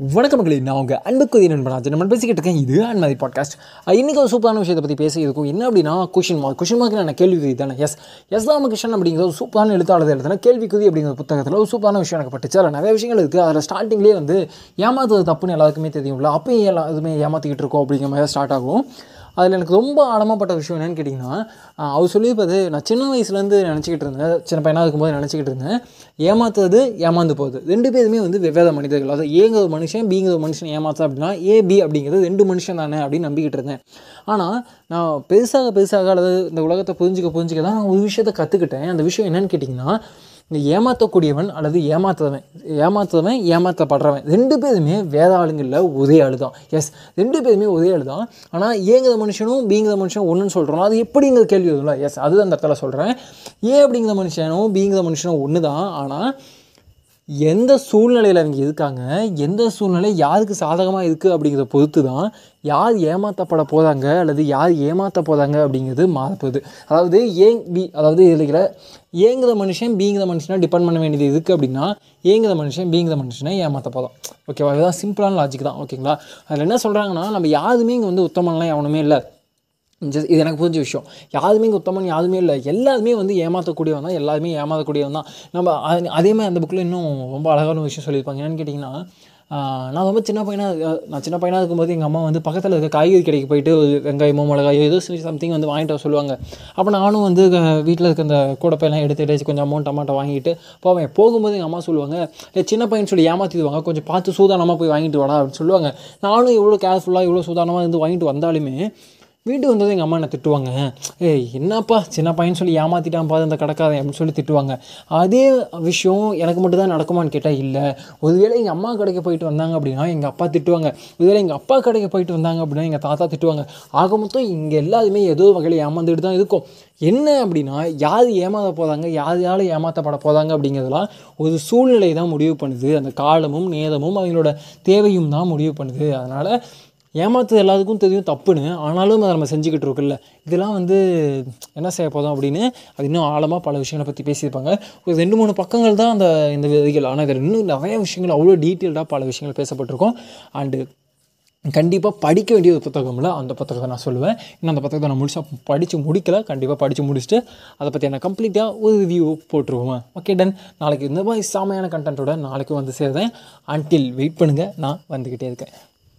வணக்கம் மக்களே நான் உங்கள் அன்புக்குரிய நண்பனாச்சு நம்ம பேசிக்கிட்டு இருக்கேன் இது அன்மதி பாட்காஸ்ட் இன்றைக்கி ஒரு சூப்பரான விஷயத்தை பற்றி பேசி இருக்கும் என்ன அப்படின்னா கொஷின் மார்க் கொஷின் மார்க் நான் கேள்விக்குறி தானே? எஸ் எஸ் ராமகிருஷ்ணன் அப்படிங்கிற ஒரு சூப்பரான எழுத்தாளர் எழுதுன கேள்விக்குதி அப்படிங்கிற புத்தகத்தில் ஒரு சூப்பரான விஷயம் எனக்கு பட்டுச்சு. அதில் நிறைய விஷயங்கள் இருக்குது அதில் ஸ்டார்டிங்லேயே வந்து ஏமாத்துறது தப்புன்னு எல்லாருக்குமே தெரியும்ல. அப்பயும் எல்லா இதுவுமே ஏமாற்றிக்கிட்டு இருக்கோம் அப்படிங்கிற மாதிரி ஸ்டார்ட் ஆகும். அதில் எனக்கு ரொம்ப ஆழமாப்பட்ட விஷயம் என்னென்னு கேட்டிங்கன்னா அவர் சொல்லியிருப்பது நான் சின்ன வயசுலேருந்து நினச்சிக்கிட்டு இருந்தேன் சின்ன பையனாக இருக்கும்போது நினச்சிக்கிட்டு இருந்தேன் ஏமாத்துறது ஏமாந்து போகுது. ரெண்டு பேருமே வந்து வெவ்வேறு மனிதர்கள். அதாவது ஏங்கிற ஒரு மனுஷன் பிங்கிற ஒரு மனுஷன் ஏமாத்தா அப்படின்னா ஏ பி அப்படிங்கிறது ரெண்டு மனுஷன் தானே அப்படின்னு நம்பிக்கிட்டு இருந்தேன். ஆனால் நான் பெருசாக பெருசாக அல்லது இந்த உலகத்தை புரிஞ்சுக்க புரிஞ்சுக்க தான் நான் ஒரு விஷயத்தை கற்றுக்கிட்டேன் அந்த விஷயம் என்னென்னு கேட்டிங்கன்னா இங்கே ஏமாற்றக்கூடியவன் அல்லது ஏமாத்துறவன் ஏமாத்துறவன் ஏமாற்றப்படுறவன் ரெண்டு பேருமே வேற ஆளுங்களில் ஒரே ஆளு தான் எஸ் ரெண்டு பேருமே ஒரே ஆளு தான் ஆனால் ஏங்கிற மனுஷனும் பிங்கிற மனுஷனும் ஒன்றுன்னு சொல்கிறோம் அது எப்படிங்கிற கேள்வி வரும்ல? எஸ் அது அந்த இடத்துல சொல்கிறேன் ஏ அப்படிங்கிற மனுஷனும் பீங்கிற மனுஷனும் ஒன்று தான் ஆனால் எந்த சூழ்நிலையில் அவங்க இருக்காங்க? எந்த சூழ்நிலை யாருக்கு சாதகமாக இருக்குது அப்படிங்கிறத பொறுத்து தான் யார் ஏமாற்றப்பட போகிறாங்க அல்லது யார் ஏமாற்ற போகிறாங்க அப்படிங்கிறது மாறப்போகுது. அதாவது ஏங் பி அதாவது இருக்கிற ஏங்குற மனுஷன் பீங்கிற மனுஷனை டிபெண்ட் பண்ண வேண்டியது இருக்குது அப்படின்னா ஏங்குற மனுஷன் பீங்கிற மனுஷனை ஏமாற்ற போதும் ஓகேவா இதுதான் சிம்பிளான லாஜிக் தான். ஓகேங்களா அதில் என்ன சொல்கிறாங்கன்னா நம்ம யாருமே இங்கே வந்து உத்தமன்லாம் எவனுமே இல்லை. ஜஸ்ட் இது எனக்கு புரிஞ்ச விஷயம். யாருமே இங்கே உத்தமன் யாருமே இல்லை. எல்லாருமே வந்து ஏமாற்றக்கூடியவன் தான். எல்லாருமே ஏமாற்றக்கூடியவன் தான். நம்ம அதே மாதிரி அந்த புக்கில் இன்னும் ரொம்ப அழகான விஷயம் சொல்லியிருப்பாங்க. என்னென்னு கேட்டிங்கன்னா நான் ரொம்ப சின்ன பையனாக நான் சின்ன பையனாக இருக்கும்போது எங்கள் அம்மா வந்து பக்கத்தில் இருக்க காய்கறி கடைக்கு போயிட்டு ஒரு வெங்காயமோ மிளகாயோ ஏதோ சம்திங் வந்து வாங்கிட்டு வர சொல்லுவாங்க. அப்போ நானும் வந்து வீட்டில் இருக்க அந்த கூடப்பையெல்லாம் எடுத்துகிட்டு கொஞ்சம் அமௌண்ட் அமௌண்ட்டை வாங்கிட்டு போவேன் போகும்போது எங்கள் அம்மா சொல்லுவாங்க இல்லை சின்ன பையன் சொல்லி ஏமாற்றிடுவாங்க கொஞ்சம் பார்த்து சூதானமாக போய் வாங்கிட்டு வாடா. அப்படின்னு சொல்லுவாங்க. நானும் இவ்வளோ கேர்ஃபுல்லாக இவ்வளோ சூதானமாக இருந்து வாங்கிட்டு வந்தாலுமே வீட்டுக்கு வந்தது எங்கள் அம்மா என்ன திட்டுவாங்க. ஏய் என்னப்பா சின்ன பையன் சொல்லி ஏமாற்றிட்டான் பாரு அந்த கடைக்காரன் அப்படின்னு சொல்லி திட்டுவாங்க. அதே விஷயம் எனக்கு மட்டும் தான் நடக்குமான்னு கேட்டால் இல்லை. ஒருவேளை எங்கள் அம்மா கடைக்கு போயிட்டு வந்தாங்க அப்படின்னா எங்கள் அப்பா திட்டுவாங்க. ஒருவேளை எங்கள் அப்பா கடைக்கு போயிட்டு வந்தாங்க அப்படின்னா எங்கள் தாத்தா திட்டுவாங்க. ஆக மொத்தம் இங்கே எல்லாருமே ஏதோ வகையில் ஏமாந்துட்டு தான் இருக்கும். என்ன அப்படின்னா யார் ஏமாத போகிறாங்க யார் யார் ஏமாற்றப்பட போகிறாங்க அப்படிங்கிறதுலாம் ஒரு சூழ்நிலை தான் முடிவு பண்ணுது. அந்த காலமும் நேரமும் அவங்களோட தேவையும் தான் முடிவு பண்ணுது. அதனால் ஏமாத்துறது எல்லாத்துக்கும் தெரியும் தப்புன்னு ஆனாலும் அதை நம்ம செஞ்சுக்கிட்டு இருக்கோம்ல. இதெல்லாம் வந்து என்ன செய்ய போதும் அப்படின்னு அது இன்னும் ஆழமாக பல விஷயங்களை பற்றி பேசியிருப்பாங்க. ஒரு ரெண்டு மூணு பக்கங்கள் தான் அந்த இந்த விதிகள். ஆனால் இதில் இன்னும் நிறைய விஷயங்கள் அவ்வளோ டீட்டெயில்டாக பல விஷயங்கள் பேசப்பட்டிருக்கும். அண்டு கண்டிப்பாக படிக்க வேண்டிய ஒரு புத்தகமில் அந்த புத்தகத்தை நான் சொல்லுவேன். இன்னும் அந்த புத்தகத்தை நான் முடிச்சா படித்து முடிக்கல கண்டிப்பாக படித்து முடிச்சுட்டு அதை பற்றி நான் கம்ப்ளீட்டாக ஒரு ரிவ்யூ போட்டுருவேன் ஓகே டன் நாளைக்கு இந்த மாதிரி சாமையான கண்டென்ட்டோட நாளைக்கு வந்து சேர்றேன். அன்டில் வெயிட் பண்ணுங்கள் நான் வந்துக்கிட்டே இருக்கேன்.